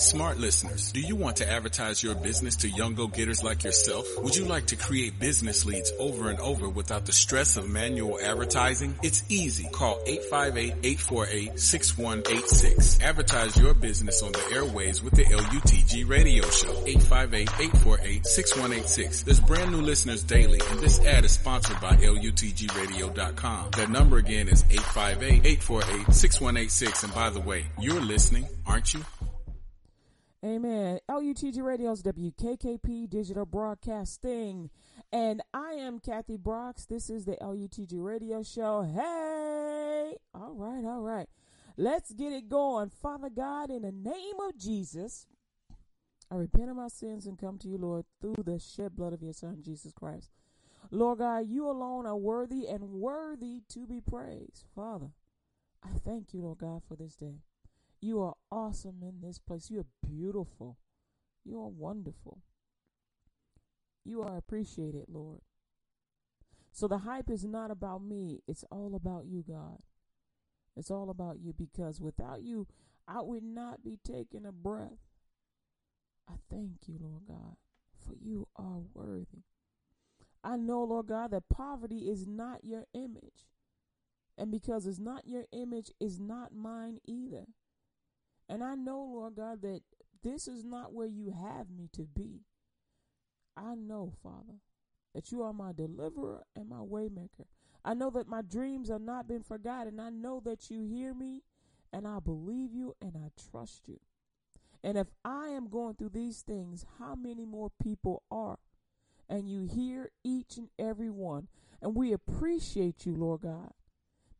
Smart listeners, do you want to advertise your business to young go-getters like yourself? Would you like to create business leads over and over without the stress of manual advertising? It's easy. Call 858-848-6186. Advertise your business on the airways with the LUTG radio show. 858-848-6186. There's brand new listeners daily and this ad is sponsored by LUTGradio.com. That number again is 858-848-6186 and by the way, you're listening, aren't you? Amen. LUTG Radio's WKKP Digital Broadcasting. And I am Kathy Brooks. This is the LUTG Radio Show. Hey! All right, all right. Let's get it going. Father God, in the name of Jesus, I repent of my sins and come to you, Lord, through the shed blood of your Son, Jesus Christ. Lord God, you alone are worthy and worthy to be praised. Father, I thank you, Lord God, for this day. You are awesome in this place. You are beautiful. You are wonderful. You are appreciated, Lord. So the hype is not about me, it's all about you, God. It's all about you because without you, I would not be taking a breath. I thank you, Lord God, for you are worthy. I know, Lord God, that poverty is not your image. And because it's not your image, it's not mine either. And I know, Lord God, that this is not where you have me to be. I know, Father, that you are my deliverer and my waymaker. I know that my dreams have not been forgotten. I know that you hear me and I believe you and I trust you. And if I am going through these things, how many more people are? And you hear each and every one. And we appreciate you, Lord God.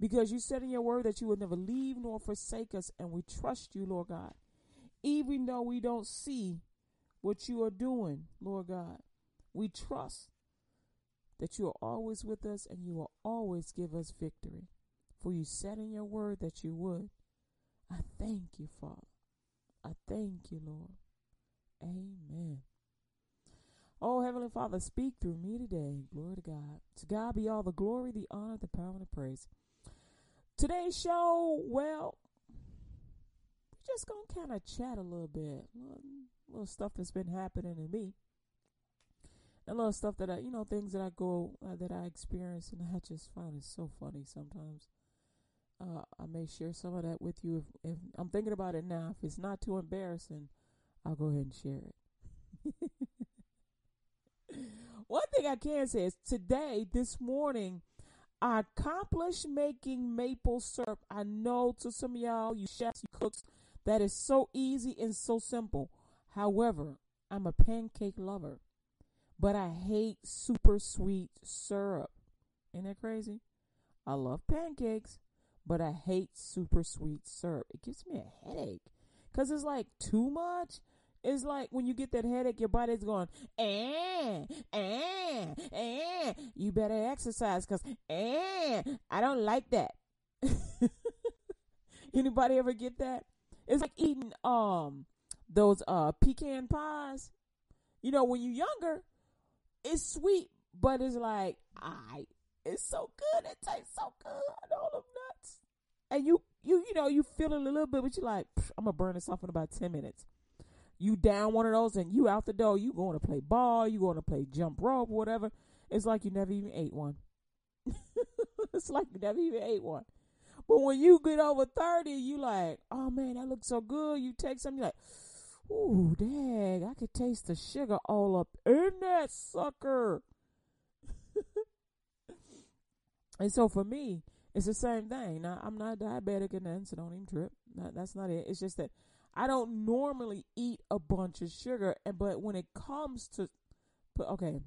Because you said in your word that you would never leave nor forsake us, and we trust you, Lord God. Even though we don't see what you are doing, Lord God, we trust that you are always with us and you will always give us victory. For you said in your word that you would. I thank you, Father. I thank you, Lord. Amen. Oh, Heavenly Father, speak through me today. Glory to God. To God be all the glory, the honor, the power, and the praise. Today's show, well, we're just going to kind of chat a little bit. Little, little stuff that's been happening to me. A little stuff that I, you know, things that I go, uh, that I experience, and I just find it so funny sometimes. Uh, I may share some of that with you if, if I'm thinking about it now. If it's not too embarrassing, I'll go ahead and share it. One thing I can say is today, this morning, I accomplished making maple syrup. I know to some of y'all, you chefs, you cooks, that is so easy and so simple. However, I'm a pancake lover, but I hate super sweet syrup. Ain't that crazy? I love pancakes, but I hate super sweet syrup. It gives me a headache because it's like too much. It's like when you get that headache, your body's going, eh, eh, eh. You better exercise because, eh, I don't like that. Anybody ever get that? It's like eating um those uh pecan pies. You know, when you're younger, it's sweet, but it's like, I, it's so good. It tastes so good. All them nuts, and you, you, you know, you feel it a little bit, but you're like, I'm gonna burn this off in about ten minutes you down one of those and you out the door, you going to play ball, you going to play jump rope, whatever. It's like you never even ate one. it's like you never even ate one. But when you get over 30, you like, oh man, that looks so good. You take something, like, ooh, dang, I could taste the sugar all up in that sucker. and so for me, it's the same thing. Now, I'm not diabetic and nothing, so don't even trip. that's not it. It's just that I don't normally eat a bunch of sugar, and but when it comes to, okay,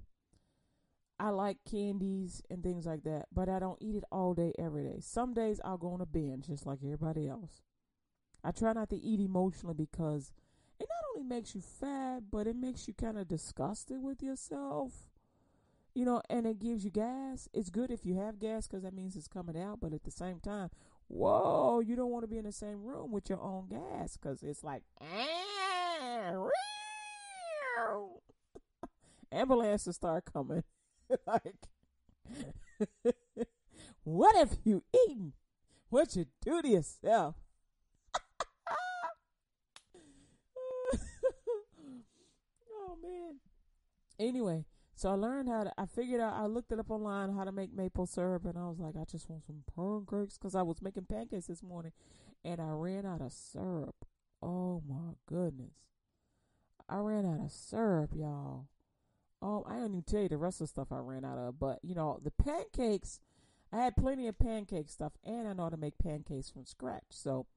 I like candies and things like that, but I don't eat it all day, every day. Some days I'll go on a binge, just like everybody else. I try not to eat emotionally because it not only makes you fat, but it makes you kind of disgusted with yourself. You know, and it gives you gas. It's good if you have gas because that means it's coming out, but at the same time, whoa, you don't want to be in the same room with your own gas because it's like, ambulances start coming. like, what have you eaten? What you do to yourself? Oh man. Anyway, so I learned how to. I figured out. I looked it up online how to make maple syrup, and I was like, I just want some pancakes because I was making pancakes this morning, and I ran out of syrup. Oh my goodness. I ran out of syrup, y'all. Oh, I didn't even tell you the rest of the stuff I ran out of, but you know, the pancakes, I had plenty of pancake stuff and I know how to make pancakes from scratch. So,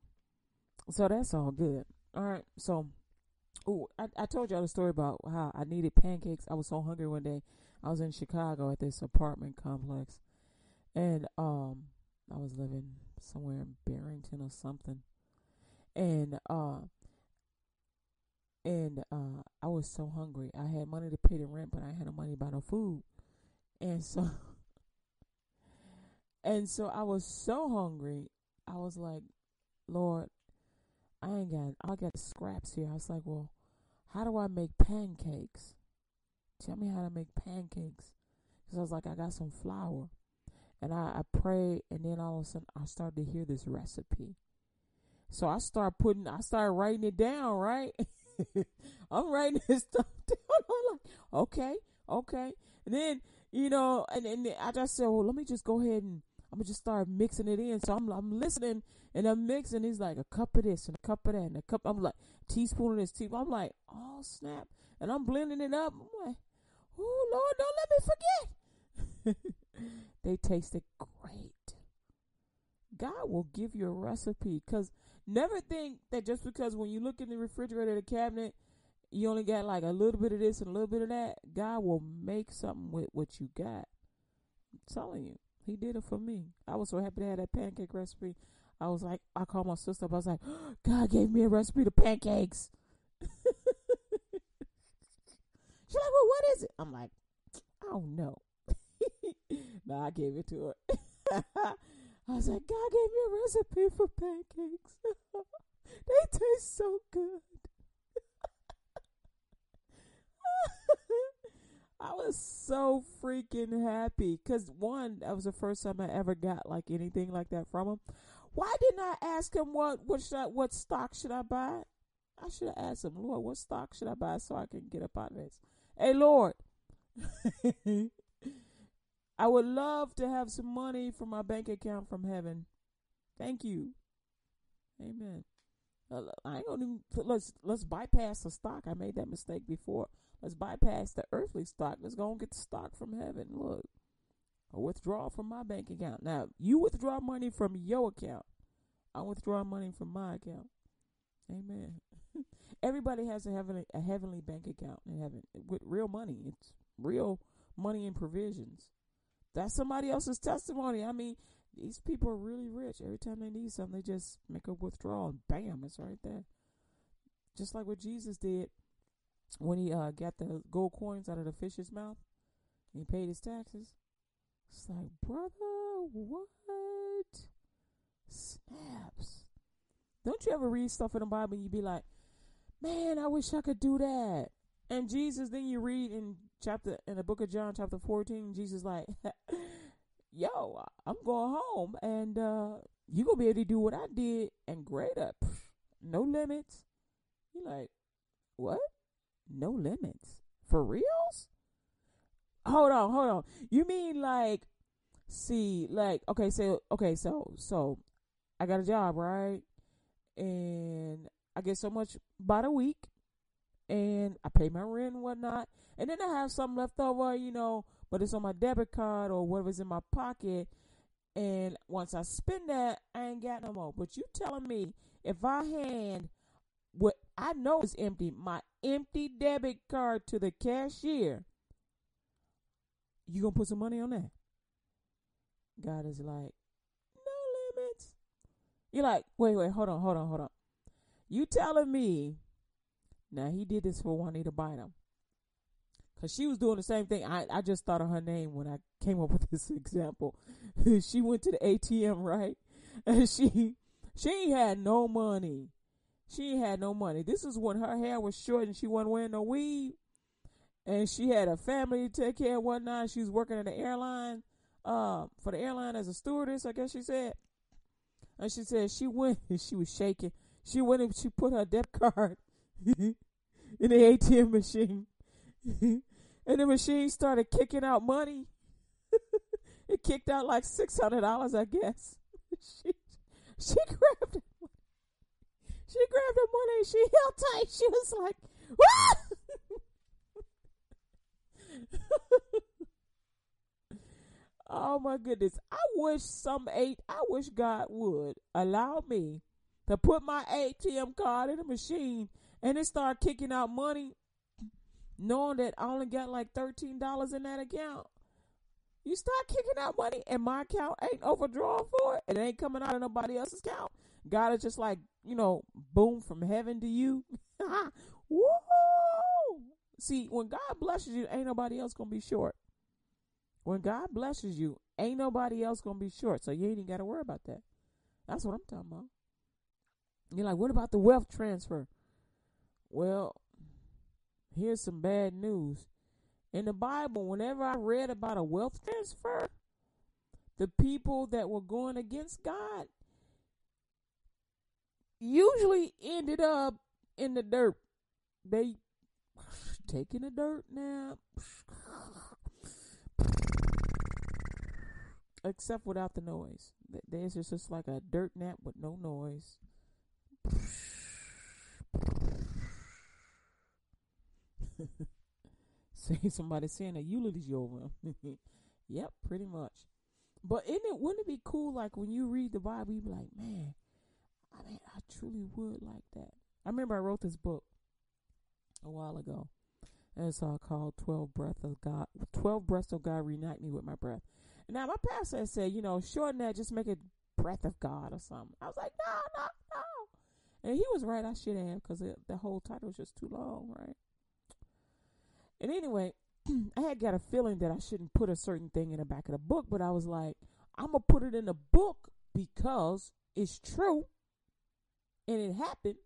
so that's all good. All right. So, oh, I, I told y'all the story about how I needed pancakes. I was so hungry one day. I was in Chicago at this apartment complex and, um, I was living somewhere in Barrington or something. And, uh, and uh, I was so hungry. I had money to pay the rent, but I had no money to buy no food, and so and so I was so hungry. I was like, Lord, I ain't got. I got scraps here. I was like, well, how do I make pancakes? Tell me how to make pancakes. Because I was like, I got some flour, and I, I prayed, and then all of a sudden I started to hear this recipe. So I start putting, I start writing it down, right? I'm writing this stuff down. I'm like, okay, okay. And then, you know, and, and I just said, well, let me just go ahead and I'm gonna just start mixing it in. So I'm I'm listening and I'm mixing. He's like a cup of this and a cup of that and a cup. I'm like teaspoon of this, teaspoon. I'm like, oh snap! And I'm blending it up. I'm like, oh Lord, don't let me forget. they tasted great. God will give you a recipe because Never think that just because when you look in the refrigerator, the cabinet, you only got like a little bit of this and a little bit of that. God will make something with what you got. I'm telling you, He did it for me. I was so happy to have that pancake recipe. I was like, I called my sister. I was like, God gave me a recipe to pancakes. She's like, well, what is it? I'm like, I don't know. no, I gave it to her. I was like, God gave me a recipe for pancakes. they taste so good. I was so freaking happy because one, that was the first time I ever got like anything like that from him. Why didn't I ask him what what should I, what stock should I buy? I should have asked him, Lord, what stock should I buy so I can get up out of this? Hey, Lord, I would love to have some money from my bank account from heaven. Thank you. Amen. Uh, I ain't gonna even, let's let's bypass the stock. I made that mistake before. Let's bypass the earthly stock. Let's go and get the stock from heaven. Look, a withdrawal from my bank account. Now you withdraw money from your account. I withdraw money from my account. Amen. Everybody has a heavenly a heavenly bank account in heaven with real money. It's real money and provisions. That's somebody else's testimony. I mean, these people are really rich. Every time they need something, they just make a withdrawal and bam, it's right there. Just like what Jesus did when he uh, got the gold coins out of the fish's mouth and he paid his taxes. It's like, brother, what? Snaps. Don't you ever read stuff in the Bible and you be like, man, I wish I could do that. And Jesus, then you read in chapter in the book of John, chapter fourteen, Jesus like, yo, I'm going home, and uh, you gonna be able to do what I did and greater. No limits. You like, what? No limits for reals? Hold on, hold on. You mean like, see, like, okay, so okay, so so, I got a job, right? And I get so much by the week and I pay my rent and whatnot. And then I have some left over, you know, but it's on my debit card or whatever's in my pocket. And once I spend that, I ain't got no more. But you telling me if I hand what I know it's empty, my empty debit card to the cashier, you gonna put some money on that? God is like, no limits. You're like, wait, wait, hold on, hold on, hold on. You telling me now he did this for Juanita Bynum. Cause she was doing the same thing. I, I just thought of her name when I came up with this example. she went to the ATM, right? And she she had no money. She had no money. This is when her hair was short and she wasn't wearing no weave. And she had a family to take care of whatnot. She was working at the airline, uh, for the airline as a stewardess, I guess she said. And she said she went and she was shaking. She went and she put her debit card in the ATM machine and the machine started kicking out money. it kicked out like six hundred dollars, I guess. she she grabbed. She grabbed her money and she held tight. She was like, oh my goodness. I wish some eight I wish God would allow me to put my ATM card in the machine and it start kicking out money, knowing that I only got like thirteen dollars in that account. You start kicking out money and my account ain't overdrawn for it. It ain't coming out of nobody else's account. God is just like, you know, boom from heaven to you. Woo! See, when God blesses you, ain't nobody else gonna be short. When God blesses you, ain't nobody else gonna be short. So you ain't even gotta worry about that. That's what I'm talking about. You're like, what about the wealth transfer? Well, here's some bad news. In the Bible, whenever I read about a wealth transfer, the people that were going against God usually ended up in the dirt. They taking a dirt nap. Except without the noise. There's just like a dirt nap with no noise. Say somebody saying a eulogy over him. yep, pretty much. But isn't it wouldn't it be cool like when you read the Bible, you be like, man, I mean, I truly would like that. I remember I wrote this book a while ago. And it's uh, called 12 Breath of God. 12 Breaths of God Reunite Me with My Breath. Now, my pastor said, you know, shorten that, just make it Breath of God or something. I was like, no, no, no. And he was right. I should have because the whole title was just too long, right? And anyway, I had got a feeling that I shouldn't put a certain thing in the back of the book, but I was like, I'm to put it in the book because it's true and it happened.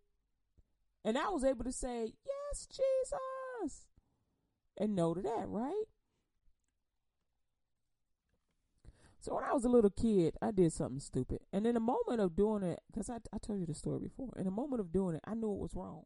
And I was able to say, Yes, Jesus. And no to that, right? So when I was a little kid, I did something stupid. And in the moment of doing it, because I, I told you the story before, in the moment of doing it, I knew it was wrong.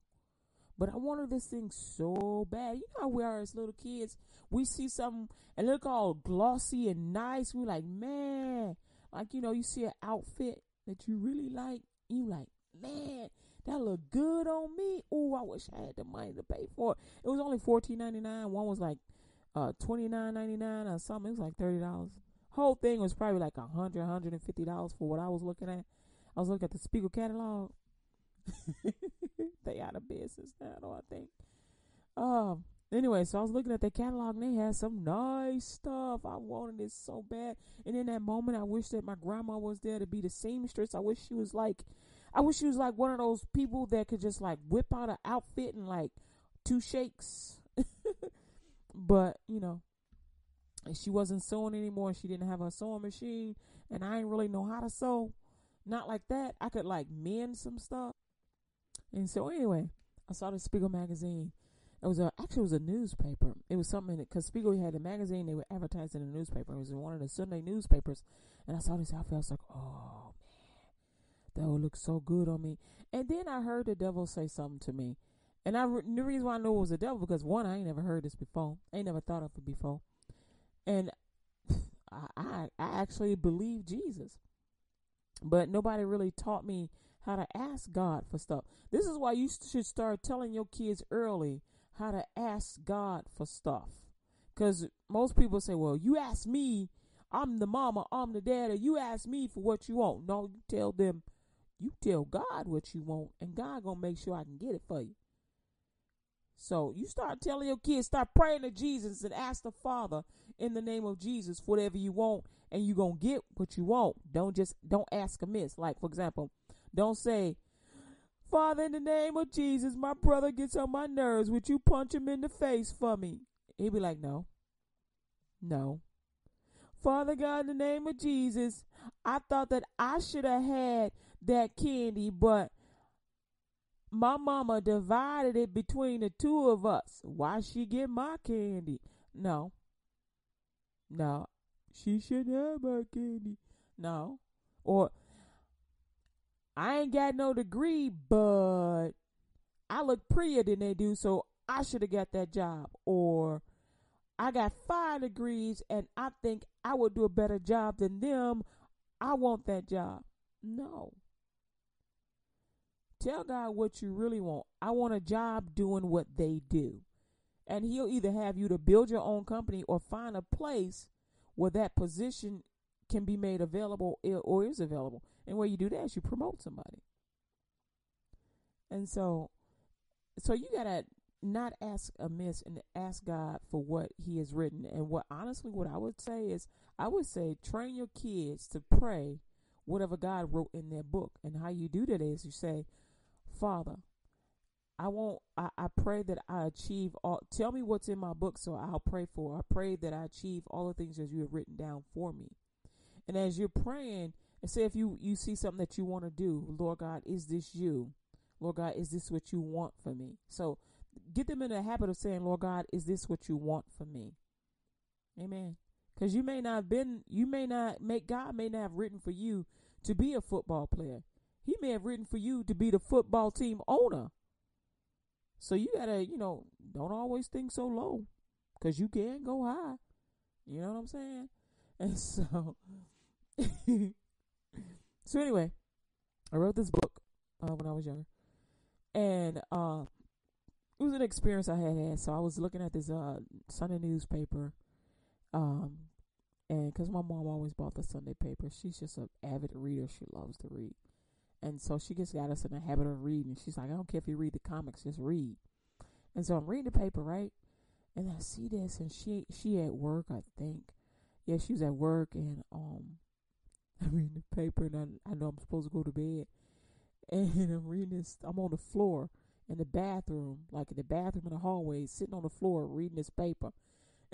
But I wanted this thing so bad. You know how we are as little kids. We see something and look all glossy and nice. We're like, man, like, you know, you see an outfit that you really like. You like, man, that looked good on me. Oh, I wish I had the money to pay for it. It was only fourteen ninety nine. One was like uh twenty nine ninety nine or something. It was like thirty dollars. Whole thing was probably like a hundred, hundred and fifty dollars for what I was looking at. I was looking at the Spiegel catalog. they out of business now, I think. Um. Anyway, so I was looking at their catalog and they had some nice stuff. I wanted it so bad. And in that moment, I wish that my grandma was there to be the seamstress. I wish she was like I wish she was like one of those people that could just like whip out an outfit and like two shakes. but, you know, she wasn't sewing anymore. She didn't have a sewing machine and I didn't really know how to sew. Not like that. I could like mend some stuff. And so anyway, I saw the Spiegel magazine. It was a actually it was a newspaper. It was something because Spiegel had a magazine they were advertising in the newspaper. It was in one of the Sunday newspapers, and I saw this outfit. I was like, oh that would look so good on me. And then I heard the devil say something to me. And I the reason why I know it was the devil because one, I ain't never heard this before. I ain't never thought of it before. And I, I, I actually believe Jesus. But nobody really taught me how to ask God for stuff. This is why you should start telling your kids early how to ask God for stuff. Because most people say, well, you ask me, I'm the mama, I'm the daddy, you ask me for what you want. No, you tell them you tell God what you want, and God gonna make sure I can get it for you. So you start telling your kids, start praying to Jesus and ask the Father in the name of Jesus whatever you want, and you gonna get what you want. Don't just don't ask amiss. Like for example, don't say, Father, in the name of Jesus, my brother gets on my nerves. Would you punch him in the face for me? He'd be like, No. No. Father God, in the name of Jesus, I thought that I should have had that candy, but my mama divided it between the two of us. Why she get my candy? No. No. She shouldn't have my candy. No. Or I ain't got no degree, but I look prettier than they do, so I should have got that job, or I got five degrees and I think I would do a better job than them. I want that job. No. Tell God what you really want. I want a job doing what they do. And He'll either have you to build your own company or find a place where that position can be made available or is available. And where you do that is you promote somebody. And so, so you gotta not ask amiss and ask God for what He has written. And what honestly, what I would say is, I would say train your kids to pray whatever God wrote in their book. And how you do that is you say, Father, I won't. I, I pray that I achieve all. Tell me what's in my book, so I'll pray for. I pray that I achieve all the things that you have written down for me. And as you're praying, and say if you you see something that you want to do, Lord God, is this you? Lord God, is this what you want for me? So get them in the habit of saying, Lord God, is this what you want for me? Amen. Because you may not have been, you may not make God may not have written for you to be a football player. He may have written for you to be the football team owner. So you gotta, you know, don't always think so low, cause you can go high. You know what I'm saying? And so, so anyway, I wrote this book uh, when I was younger, and uh, it was an experience I had had. So I was looking at this uh, Sunday newspaper, um, and because my mom always bought the Sunday paper, she's just an avid reader. She loves to read. And so she just got us in the habit of reading. She's like, I don't care if you read the comics, just read. And so I'm reading the paper, right? And I see this, and she she at work, I think. Yeah, she was at work, and um, I'm reading the paper, and I, I know I'm supposed to go to bed, and I'm reading this. I'm on the floor in the bathroom, like in the bathroom in the hallway, sitting on the floor reading this paper.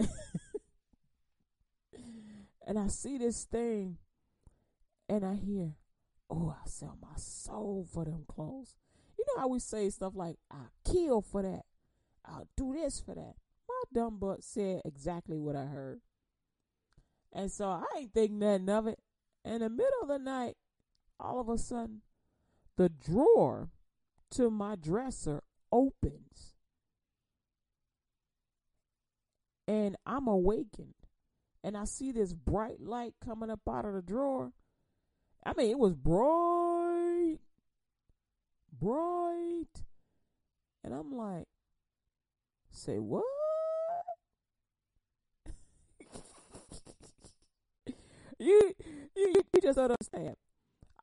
and I see this thing, and I hear, oh, I sell my soul for them clothes. You know how we say stuff like, I'll kill for that. I'll do this for that. My dumb butt said exactly what I heard. And so I ain't think nothing of it. In the middle of the night, all of a sudden, the drawer to my dresser opens. And I'm awakened. And I see this bright light coming up out of the drawer. I mean, it was bright, bright. And I'm like, say what? you, you, you just understand.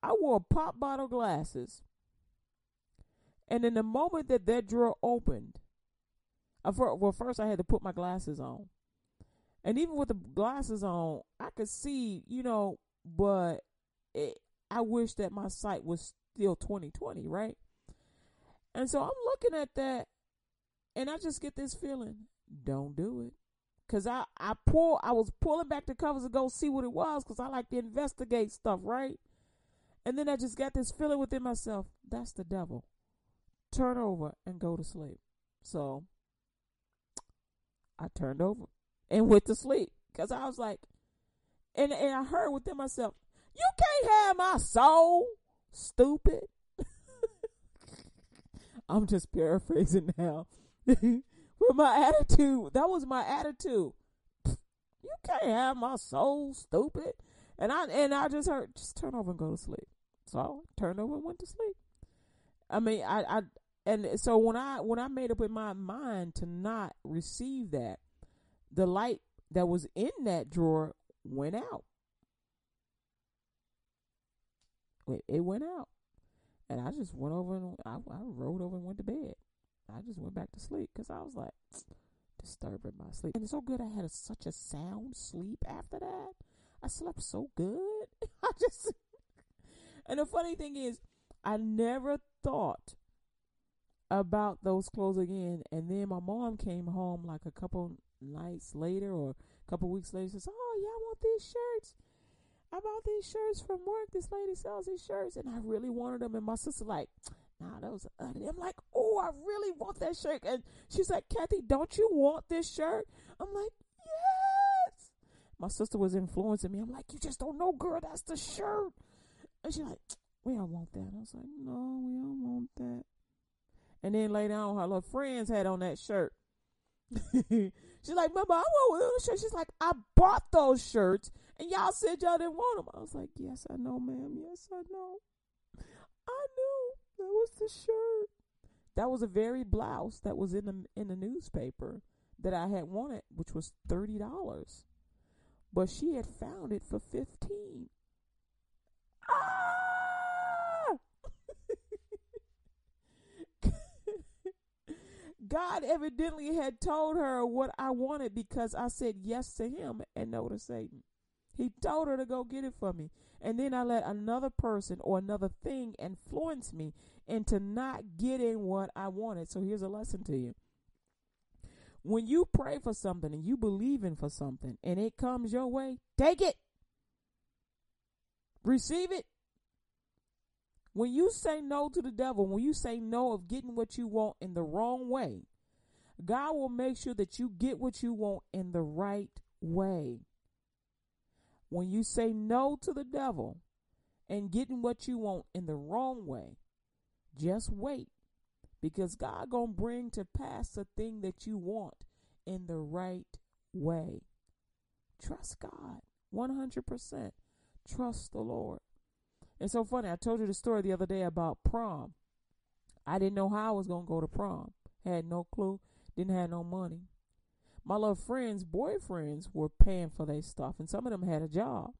I wore pop bottle glasses. And in the moment that that drawer opened, I, well, first I had to put my glasses on. And even with the glasses on, I could see, you know, but it, I wish that my sight was still 2020, right? And so I'm looking at that and I just get this feeling, don't do it. Cause I, I pull, I was pulling back the covers to go see what it was cause I like to investigate stuff, right? And then I just got this feeling within myself, that's the devil. Turn over and go to sleep. So I turned over and went to sleep because I was like, and, and I heard within myself, you can't have my soul, stupid. I'm just paraphrasing now. but my attitude, that was my attitude. You can't have my soul, stupid. And I and I just heard, just turn over and go to sleep. So I turned over and went to sleep. I mean, I, I and so when I when I made up in my mind to not receive that, the light that was in that drawer went out. It, it went out. And I just went over and I, I rolled over and went to bed. I just went back to sleep because I was like disturbing my sleep. And it's so good I had a, such a sound sleep after that. I slept so good. I just And the funny thing is I never thought about those clothes again. And then my mom came home like a couple nights later or a couple weeks later. Says, "Oh, yeah, I want these shirts. I bought these shirts from work. This lady sells these shirts, and I really wanted them." And my sister like, "Nah, those are ugly." I'm like, "Oh, I really want that shirt." And she's like, "Kathy, don't you want this shirt?" I'm like, "Yes." My sister was influencing me. I'm like, "You just don't know, girl. That's the shirt." And she's like, "We don't want that." I was like, "No, we don't want that." And then later on, her little friends had on that shirt. She's like, Mama, I want one shirt. She's like, I bought those shirts, and y'all said y'all didn't want them. I was like, Yes, I know, ma'am. Yes, I know. I knew that was the shirt. That was a very blouse that was in the in the newspaper that I had wanted, which was thirty dollars, but she had found it for fifteen. Ah! God evidently had told her what I wanted because I said yes to him and no to Satan. He told her to go get it for me. And then I let another person or another thing influence me into not getting what I wanted. So here's a lesson to you. When you pray for something and you believe in for something and it comes your way, take it. Receive it. When you say no to the devil, when you say no of getting what you want in the wrong way, God will make sure that you get what you want in the right way. When you say no to the devil and getting what you want in the wrong way, just wait because God going to bring to pass the thing that you want in the right way. Trust God 100%. Trust the Lord. It's so funny. I told you the story the other day about prom. I didn't know how I was going to go to prom. Had no clue. Didn't have no money. My little friends' boyfriends were paying for their stuff, and some of them had a job.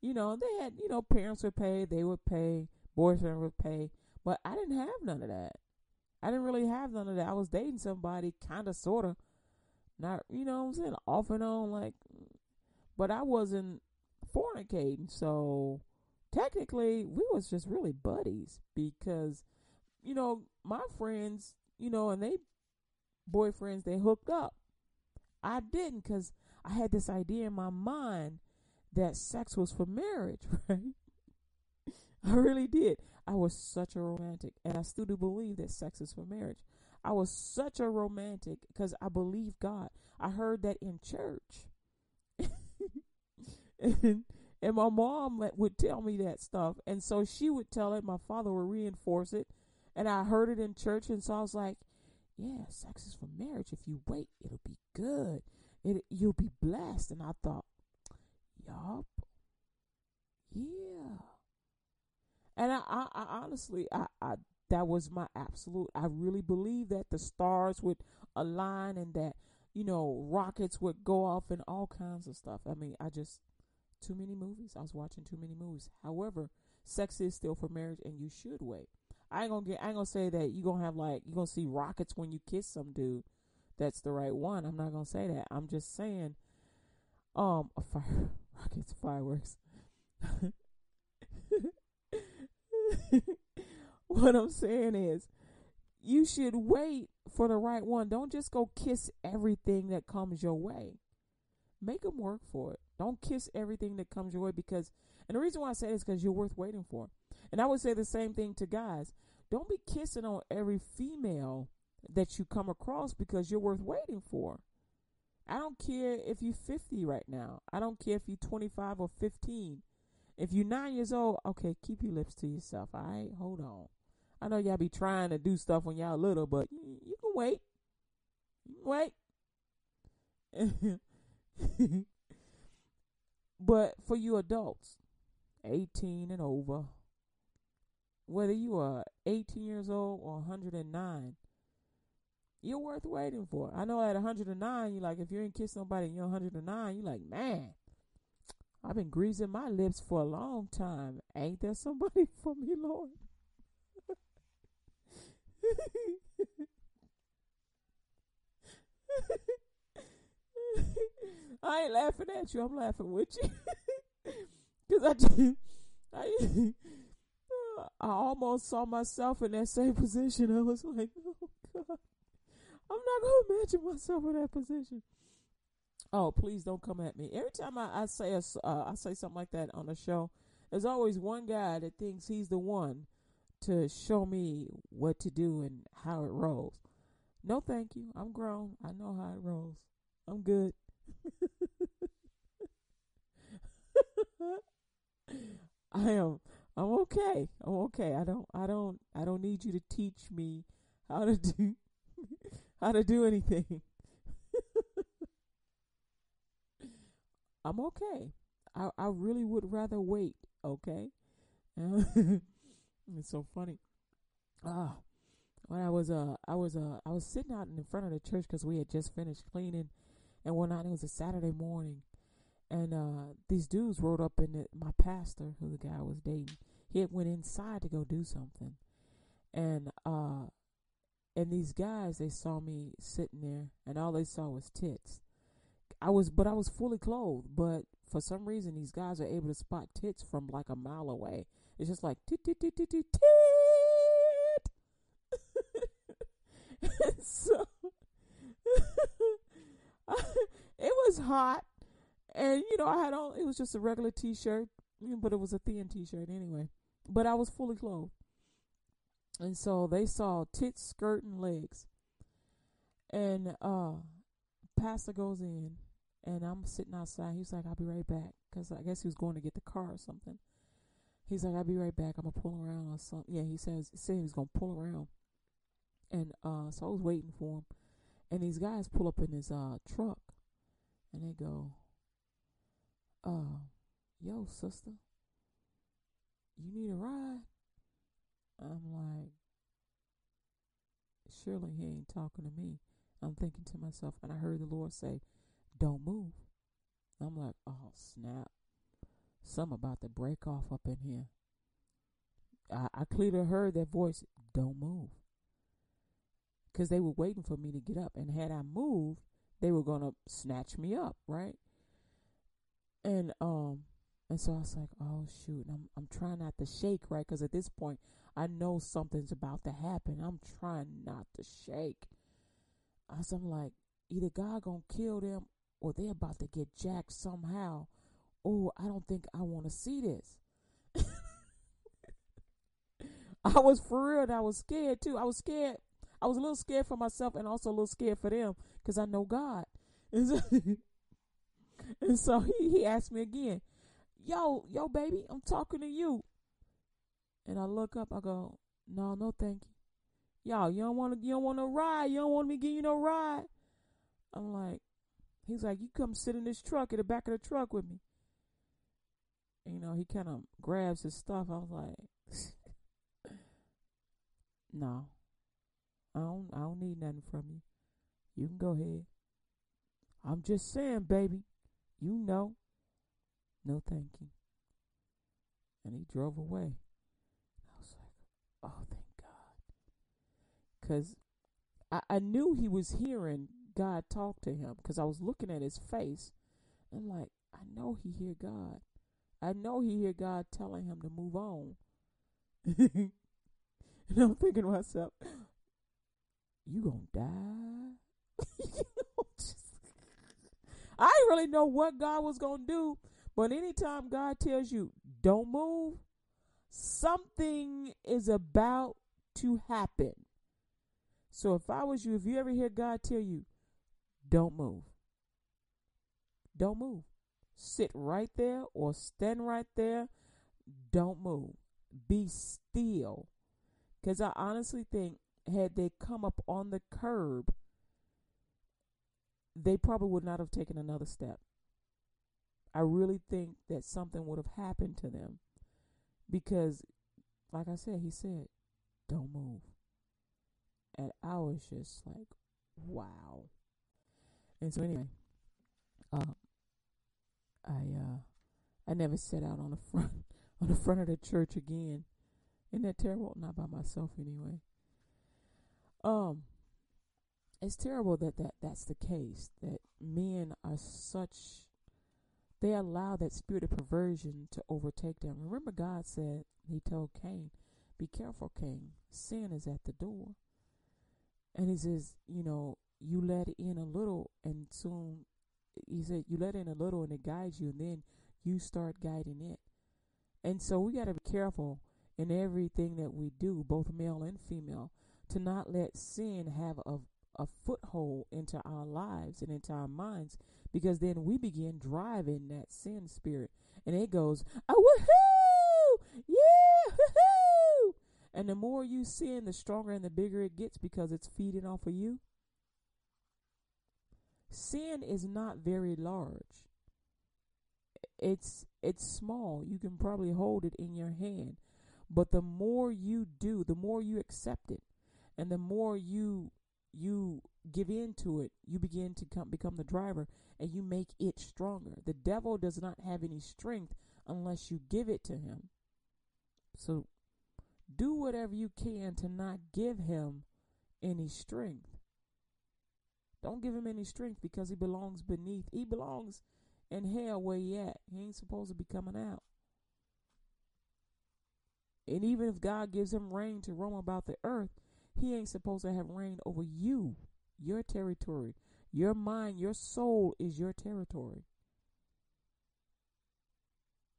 You know, they had, you know, parents would pay, they would pay, boyfriend would pay, but I didn't have none of that. I didn't really have none of that. I was dating somebody, kind of, sort of, not, you know what I'm saying, off and on, like, but I wasn't fornicating, so technically we was just really buddies because, you know, my friends, you know, and they boyfriends, they hooked up. I didn't because I had this idea in my mind that sex was for marriage, right? I really did. I was such a romantic, and I still do believe that sex is for marriage. I was such a romantic because I believe God. I heard that in church. and, and my mom would tell me that stuff. And so she would tell it, my father would reinforce it. And I heard it in church. And so I was like, yeah, sex is for marriage. If you wait, it'll be good. It you'll be blessed. And I thought, yup, yeah. And I, I, I honestly, I, I, that was my absolute. I really believe that the stars would align and that you know rockets would go off and all kinds of stuff. I mean, I just too many movies. I was watching too many movies. However, sex is still for marriage, and you should wait. I ain't gonna get. I ain't gonna say that you gonna have like you gonna see rockets when you kiss some dude. That's the right one. I'm not gonna say that. I'm just saying, um, a fire rockets fireworks. what I'm saying is, you should wait for the right one. Don't just go kiss everything that comes your way. Make them work for it. Don't kiss everything that comes your way because, and the reason why I say this is because you're worth waiting for. And I would say the same thing to guys. Don't be kissing on every female that you come across because you're worth waiting for. I don't care if you're 50 right now. I don't care if you're 25 or 15. If you're nine years old, okay, keep your lips to yourself. All right, hold on. I know y'all be trying to do stuff when y'all little, but you, you can wait. Wait. but for you adults, 18 and over, whether you are 18 years old or 109, you're worth waiting for. I know at 109, you're like, if you ain't kissed nobody and you're 109, you're like, man, I've been greasing my lips for a long time. Ain't there somebody for me, Lord? I ain't laughing at you. I'm laughing with you. Cause I just, I, I almost saw myself in that same position. I was like, oh God, I'm not gonna imagine myself in that position. Oh, please don't come at me. Every time I, I say a, uh, I say something like that on a show, there's always one guy that thinks he's the one to show me what to do and how it rolls. No, thank you. I'm grown. I know how it rolls. I'm good. I am I'm okay. I'm okay. I don't I don't I don't need you to teach me how to do how to do anything. I'm okay. I I really would rather wait. Okay, it's so funny. Ah, when I was uh I was uh I was sitting out in front of the church because we had just finished cleaning and whatnot. It was a Saturday morning, and uh these dudes rode up in the, my pastor, who the guy was dating. He had went inside to go do something, and uh and these guys they saw me sitting there, and all they saw was tits. I was, but I was fully clothed. But for some reason, these guys are able to spot tits from like a mile away. It's just like tit tit tit tit tit so it was hot, and you know I had on. It was just a regular t-shirt, but it was a thin t-shirt anyway. But I was fully clothed, and so they saw tits, skirt, and legs. And uh, pastor goes in, and I'm sitting outside. He's like, "I'll be right back," because I guess he was going to get the car or something. He's like, "I'll be right back. I'm gonna pull around or something." Yeah, he says, he said he was gonna pull around, and uh, so I was waiting for him. And these guys pull up in his uh truck, and they go, "Uh, yo, sister, you need a ride?" I'm like, surely he ain't talking to me. I'm thinking to myself, and I heard the Lord say, Don't move. I'm like, Oh, snap. Some about to break off up in here. I, I clearly heard that voice, Don't move. Because they were waiting for me to get up. And had I moved, they were to snatch me up, right? And, um, and so I was like, oh shoot, and I'm I'm trying not to shake, right? Because at this point, I know something's about to happen. I'm trying not to shake. Was, I'm like, either God gonna kill them or they're about to get jacked somehow. Oh, I don't think I want to see this. I was for real. And I was scared too. I was scared. I was a little scared for myself and also a little scared for them because I know God. And so, and so he, he asked me again, yo, yo, baby, I'm talking to you. And I look up, I go, no, no, thank you. Y'all, you don't want to, you don't want to ride. You don't want me give you no ride. I'm like, he's like, you come sit in this truck in the back of the truck with me. And, you know, he kind of grabs his stuff. I was like, no, I don't, I don't need nothing from you. You can go ahead. I'm just saying, baby. You know. No, thank you. And he drove away. I was like, oh, thank God. Because I, I knew he was hearing God talk to him because I was looking at his face and like, I know he hear God. I know he hear God telling him to move on. and I'm thinking to myself, you gonna die? I didn't really know what God was gonna do, but anytime God tells you don't move, something is about to happen. So if I was you, if you ever hear God tell you, don't move, don't move. Sit right there or stand right there. Don't move. Be still. Because I honestly think, had they come up on the curb, they probably would not have taken another step. I really think that something would have happened to them because, like I said, he said, don't move. And I was just like, wow. And so, anyway, uh, I uh, I never set out on the front on the front of the church again. Isn't that terrible? Not by myself anyway. Um, it's terrible that, that that's the case. That men are such they allow that spirit of perversion to overtake them. Remember, God said He told Cain, "Be careful, Cain. Sin is at the door." And He says, you know, you let in a little, and soon He said you let in a little, and it guides you, and then you start guiding it. And so we got to be careful in everything that we do, both male and female, to not let sin have a a foothold into our lives and into our minds because then we begin driving that sin spirit and it goes oh woohoo yeah woohoo And the more you sin, the stronger and the bigger it gets because it's feeding off of you. Sin is not very large. It's it's small. You can probably hold it in your hand. But the more you do, the more you accept it, and the more you you give in to it, you begin to come, become the driver and you make it stronger. The devil does not have any strength unless you give it to him. So do whatever you can to not give him any strength. Don't give him any strength because he belongs beneath. He belongs in hell where he at. He ain't supposed to be coming out. And even if God gives him reign to roam about the earth, he ain't supposed to have reign over you, your territory. Your mind, your soul is your territory.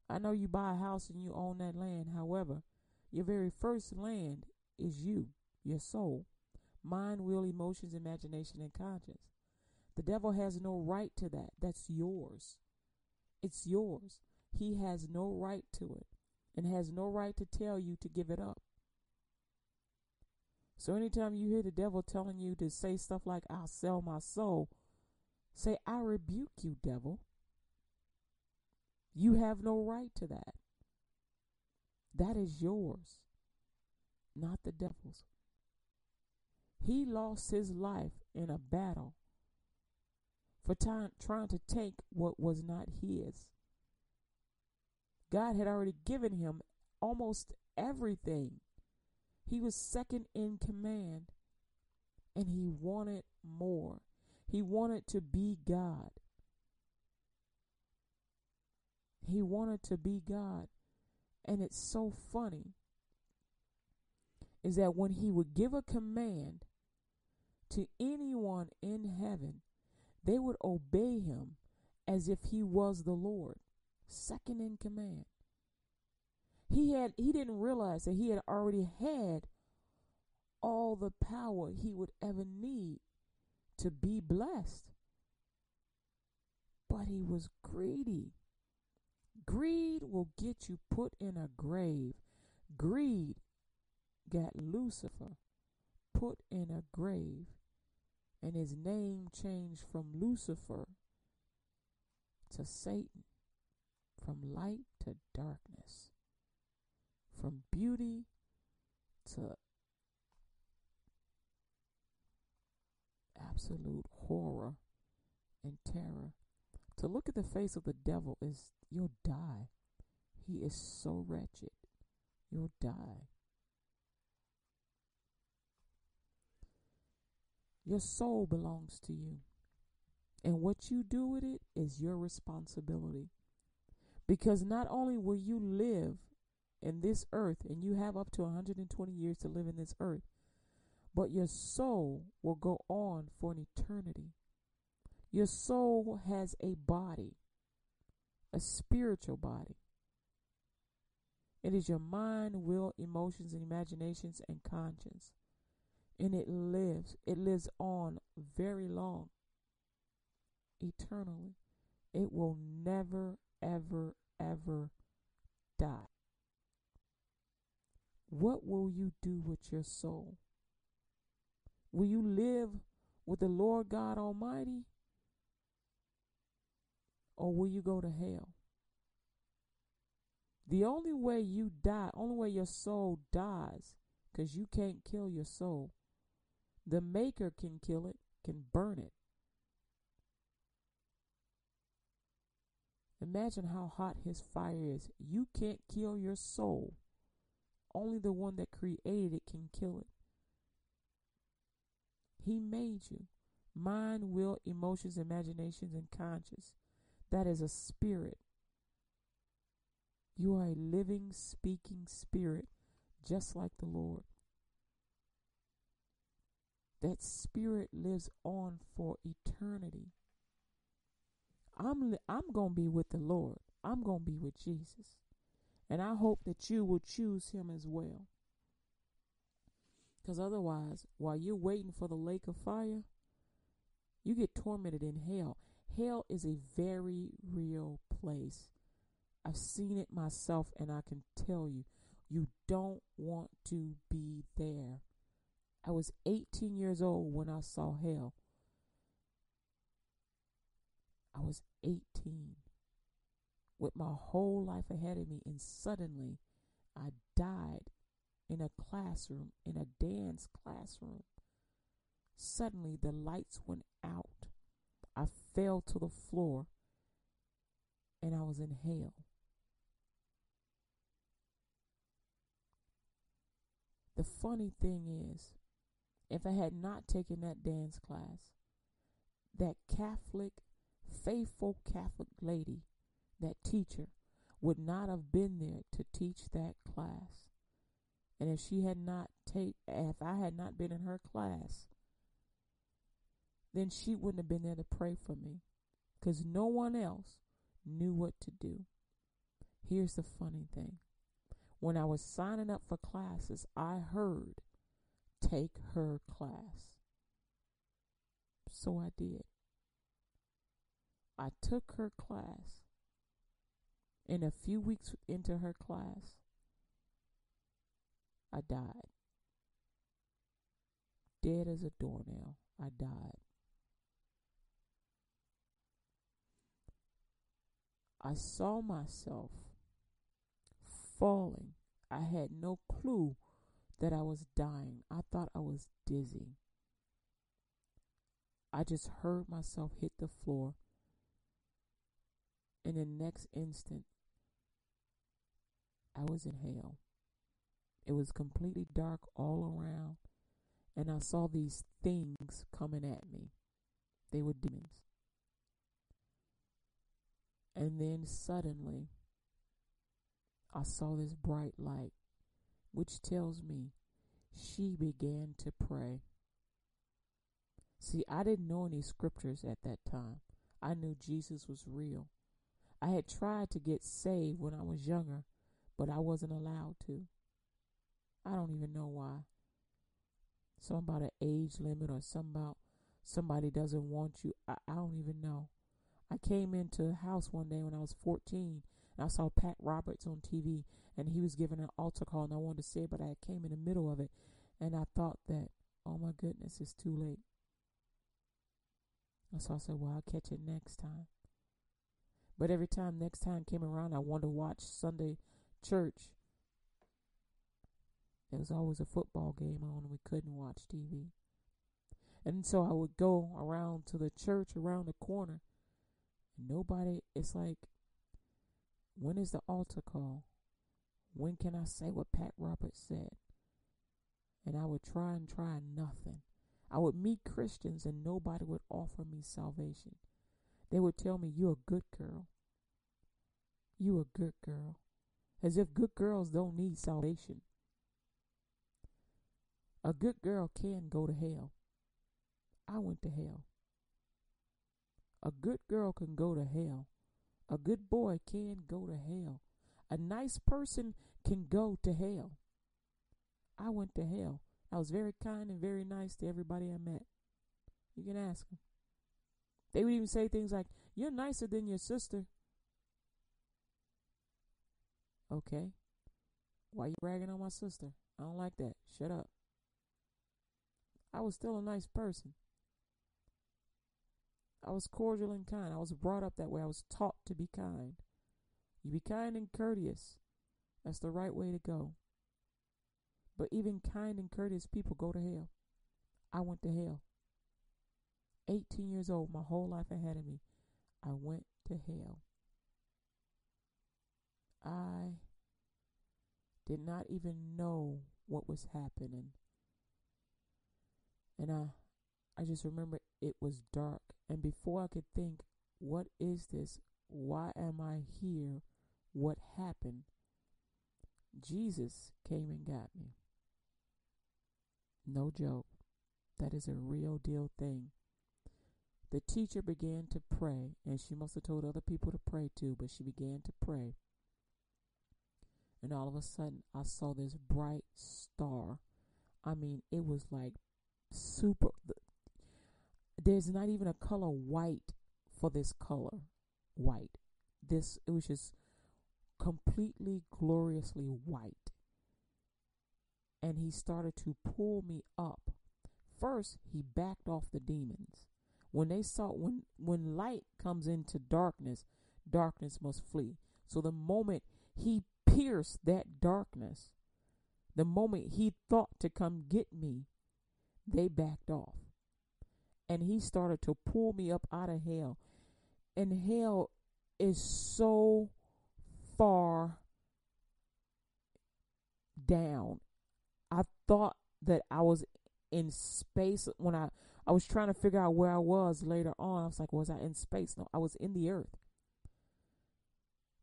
I know you buy a house and you own that land. However, your very first land is you, your soul, mind, will, emotions, imagination, and conscience. The devil has no right to that. That's yours. It's yours. He has no right to it and has no right to tell you to give it up. So anytime you hear the devil telling you to say stuff like, I'll sell my soul, say, I rebuke you, devil. You have no right to that. That is yours, not the devil's. He lost his life in a battle for trying to take what was not his. God had already given him almost everything. He was second in command and he wanted more. He wanted to be God. He wanted to be God. And it's so funny is that when he would give a command to anyone in heaven, they would obey him as if he was the Lord, second in command. He had he didn't realize that he had already had all the power he would ever need to be blessed. But he was greedy. Greed will get you put in a grave. Greed got Lucifer put in a grave, and his name changed from Lucifer to Satan, from light to darkness, from beauty to absolute horror and terror. To look at the face of the devil is you'll die. He is so wretched. You'll die. Your soul belongs to you. And what you do with it is your responsibility. Because not only will you live in this earth, and you have up to 120 years to live in this earth, but your soul will go on for an eternity. Your soul has a body, a spiritual body. It is your mind, will, emotions, and imaginations and conscience. And it lives, it lives on very long, eternally. It will never, ever, ever die. What will you do with your soul? Will you live with the Lord God Almighty? Or will you go to hell? The only way you die, only way your soul dies, because you can't kill your soul. The Maker can kill it, can burn it. Imagine how hot his fire is. You can't kill your soul. Only the one that created it can kill it. He made you. Mind, will, emotions, imaginations, and conscience. That is a spirit. You are a living, speaking spirit, just like the Lord. That spirit lives on for eternity. I'm I'm going to be with the Lord. I'm going to be with Jesus. And I hope that you will choose him as well. Because otherwise, while you're waiting for the lake of fire, you get tormented in hell. Hell is a very real place. I've seen it myself, and I can tell you You don't want to be there. I was 18 years old when I saw hell. I was 18 with my whole life ahead of me, and suddenly I died in a classroom, in a dance classroom. Suddenly the lights went out. I fell to the floor and I was in hell. The funny thing is, if I had not taken that dance class, that Catholic, faithful Catholic lady, that teacher, would not have been there to teach that class. And if she had not take if I had not been in her class, then she wouldn't have been there to pray for me because no one else knew what to do. Here's the funny thing. When I was signing up for classes, I heard take her class. So I did. I took her class. And a few weeks into her class, I died. Dead as a doornail. I died. I saw myself falling. I had no clue that I was dying. I thought I was dizzy. I just heard myself hit the floor. In the next instant, I was in hell. It was completely dark all around, and I saw these things coming at me. They were demons. And then suddenly, I saw this bright light, which tells me she began to pray. See, I didn't know any scriptures at that time. I knew Jesus was real. I had tried to get saved when I was younger, but I wasn't allowed to. I don't even know why. Some about an age limit or some about somebody doesn't want you. I, I don't even know. I came into a house one day when I was 14 and I saw Pat Roberts on TV and he was giving an altar call and I wanted to say it, but I came in the middle of it and I thought that, oh my goodness, it's too late. And so I said, well, I'll catch it next time. But every time next time came around, I wanted to watch Sunday church. There was always a football game on and we couldn't watch TV. And so I would go around to the church around the corner. And nobody, it's like, when is the altar call? When can I say what Pat Roberts said? And I would try and try nothing. I would meet Christians and nobody would offer me salvation. They would tell me, You're a good girl. You're a good girl. As if good girls don't need salvation. A good girl can go to hell. I went to hell. A good girl can go to hell. A good boy can go to hell. A nice person can go to hell. I went to hell. I was very kind and very nice to everybody I met. You can ask them. They would even say things like, You're nicer than your sister. Okay. Why you bragging on my sister? I don't like that. Shut up. I was still a nice person. I was cordial and kind. I was brought up that way. I was taught to be kind. You be kind and courteous. That's the right way to go. But even kind and courteous people go to hell. I went to hell. 18 years old, my whole life ahead of me. I went to hell. I did not even know what was happening. And I I just remember it was dark and before I could think what is this? Why am I here? What happened? Jesus came and got me. No joke. That is a real deal thing. The teacher began to pray, and she must have told other people to pray too, but she began to pray. And all of a sudden, I saw this bright star. I mean, it was like super. There's not even a color white for this color. White. This, it was just completely gloriously white. and he started to pull me up. First, he backed off the demons. When they saw when when light comes into darkness, darkness must flee. So the moment he pierced that darkness, the moment he thought to come get me, they backed off. And he started to pull me up out of hell. And hell is so far down. I thought that I was in space when I I was trying to figure out where I was later on. I was like, was I in space? No, I was in the earth.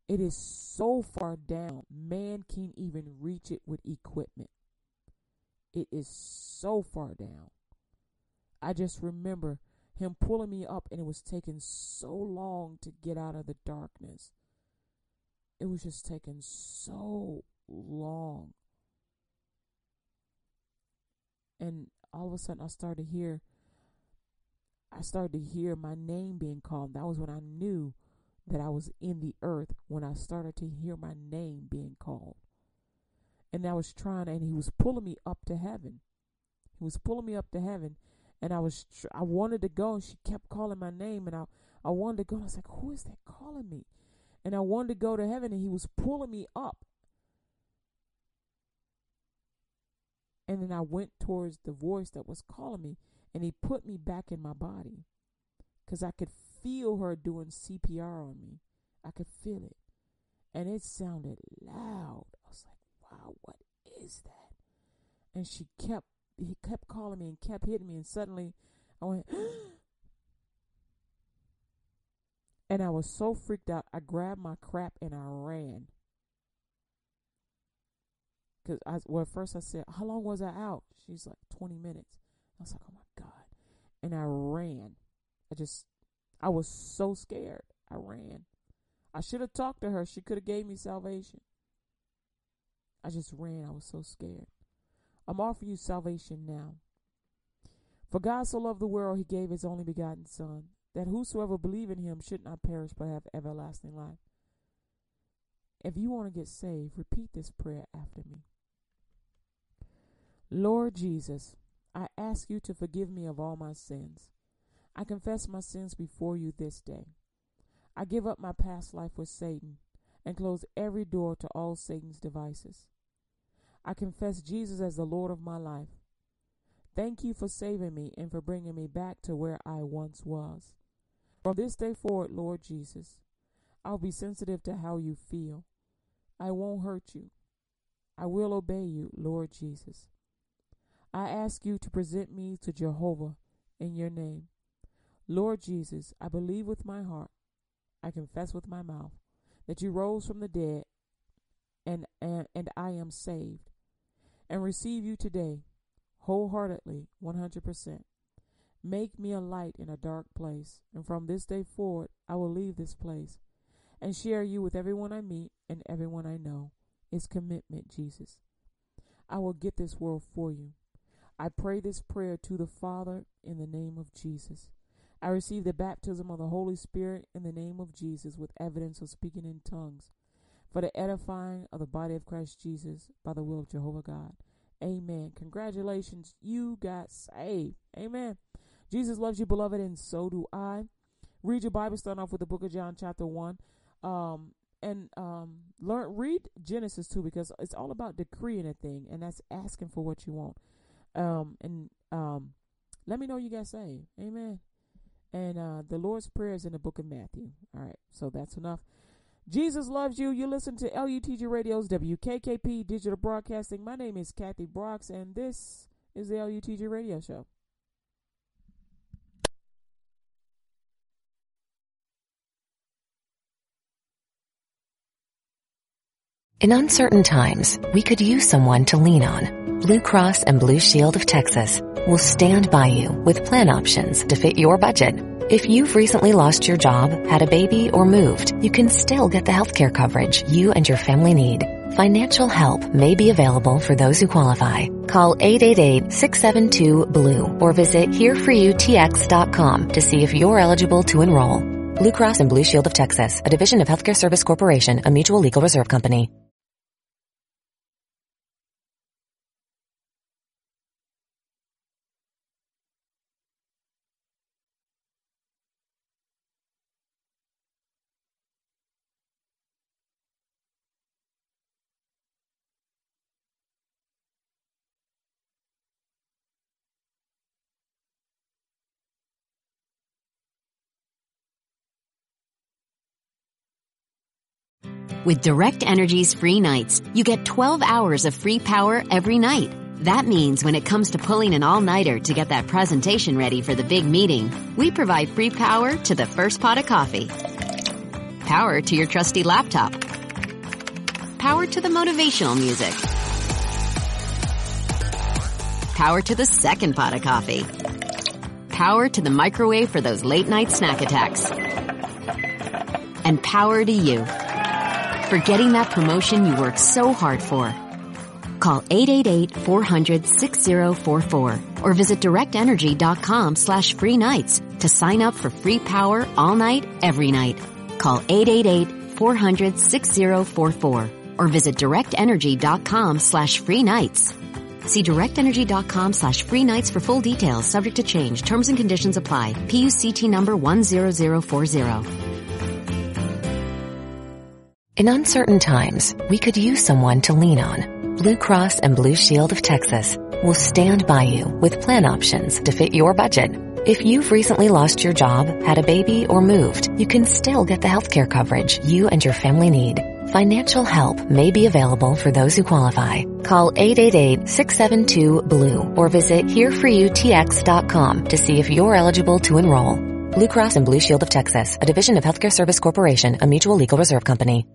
It is so far down. Man can't even reach it with equipment. It is so far down. I just remember him pulling me up, and it was taking so long to get out of the darkness. It was just taking so long. And all of a sudden, I started to hear. I started to hear my name being called. That was when I knew that I was in the earth when I started to hear my name being called. And I was trying, and he was pulling me up to heaven. He was pulling me up to heaven, and I was I wanted to go, and she kept calling my name, and I I wanted to go. And I was like, "Who is that calling me?" And I wanted to go to heaven, and he was pulling me up. And then I went towards the voice that was calling me, and he put me back in my body because I could feel her doing CPR on me. I could feel it. And it sounded loud. I was like, wow, what is that? And she kept, he kept calling me and kept hitting me. And suddenly I went, and I was so freaked out. I grabbed my crap and I ran. Cause I, well, first I said, how long was I out? She's like, 20 minutes. I was like, oh my God. And I ran. I just I was so scared. I ran. I should have talked to her. She could have gave me salvation. I just ran. I was so scared. I'm offering you salvation now. For God so loved the world, he gave his only begotten Son, that whosoever believe in him should not perish but have everlasting life. If you want to get saved, repeat this prayer after me. Lord Jesus, I ask you to forgive me of all my sins. I confess my sins before you this day. I give up my past life with Satan and close every door to all Satan's devices. I confess Jesus as the Lord of my life. Thank you for saving me and for bringing me back to where I once was. From this day forward, Lord Jesus, I'll be sensitive to how you feel. I won't hurt you. I will obey you, Lord Jesus. I ask you to present me to Jehovah in your name. Lord Jesus, I believe with my heart, I confess with my mouth that you rose from the dead and, and, and I am saved and receive you today wholeheartedly 100%. Make me a light in a dark place, and from this day forward, I will leave this place and share you with everyone I meet and everyone I know. It's commitment, Jesus. I will get this world for you. I pray this prayer to the Father in the name of Jesus. I receive the baptism of the Holy Spirit in the name of Jesus with evidence of speaking in tongues for the edifying of the body of Christ Jesus by the will of Jehovah God. Amen. Congratulations, you got saved. Amen. Jesus loves you, beloved, and so do I. Read your Bible, starting off with the book of John, chapter 1. Um, and um, learn read Genesis too because it's all about decreeing a thing, and that's asking for what you want. Um, and um, let me know you got saved. Amen. And uh, the Lord's Prayer is in the book of Matthew. All right, so that's enough. Jesus loves you. You listen to LUTG Radio's WKKP Digital Broadcasting. My name is Kathy Brooks, and this is the LUTG Radio Show. In uncertain times, we could use someone to lean on. Blue Cross and Blue Shield of Texas will stand by you with plan options to fit your budget. If you've recently lost your job, had a baby, or moved, you can still get the healthcare coverage you and your family need. Financial help may be available for those who qualify. Call 888-672-BLUE or visit hereforyoutx.com to see if you're eligible to enroll. Blue Cross and Blue Shield of Texas, a division of Healthcare Service Corporation, a mutual legal reserve company. With Direct Energy's free nights, you get 12 hours of free power every night. That means when it comes to pulling an all-nighter to get that presentation ready for the big meeting, we provide free power to the first pot of coffee. Power to your trusty laptop. Power to the motivational music. Power to the second pot of coffee. Power to the microwave for those late night snack attacks. And power to you for getting that promotion you worked so hard for. Call 888-400-6044 or visit directenergy.com slash free nights to sign up for free power all night, every night. Call 888-400-6044 or visit directenergy.com slash free nights. See directenergy.com slash free nights for full details, subject to change. Terms and conditions apply. PUCT number 10040. In uncertain times, we could use someone to lean on. Blue Cross and Blue Shield of Texas will stand by you with plan options to fit your budget. If you've recently lost your job, had a baby, or moved, you can still get the healthcare coverage you and your family need. Financial help may be available for those who qualify. Call 888-672-BLUE or visit hereforyoutx.com to see if you're eligible to enroll. Blue Cross and Blue Shield of Texas, a division of Healthcare Service Corporation, a mutual legal reserve company.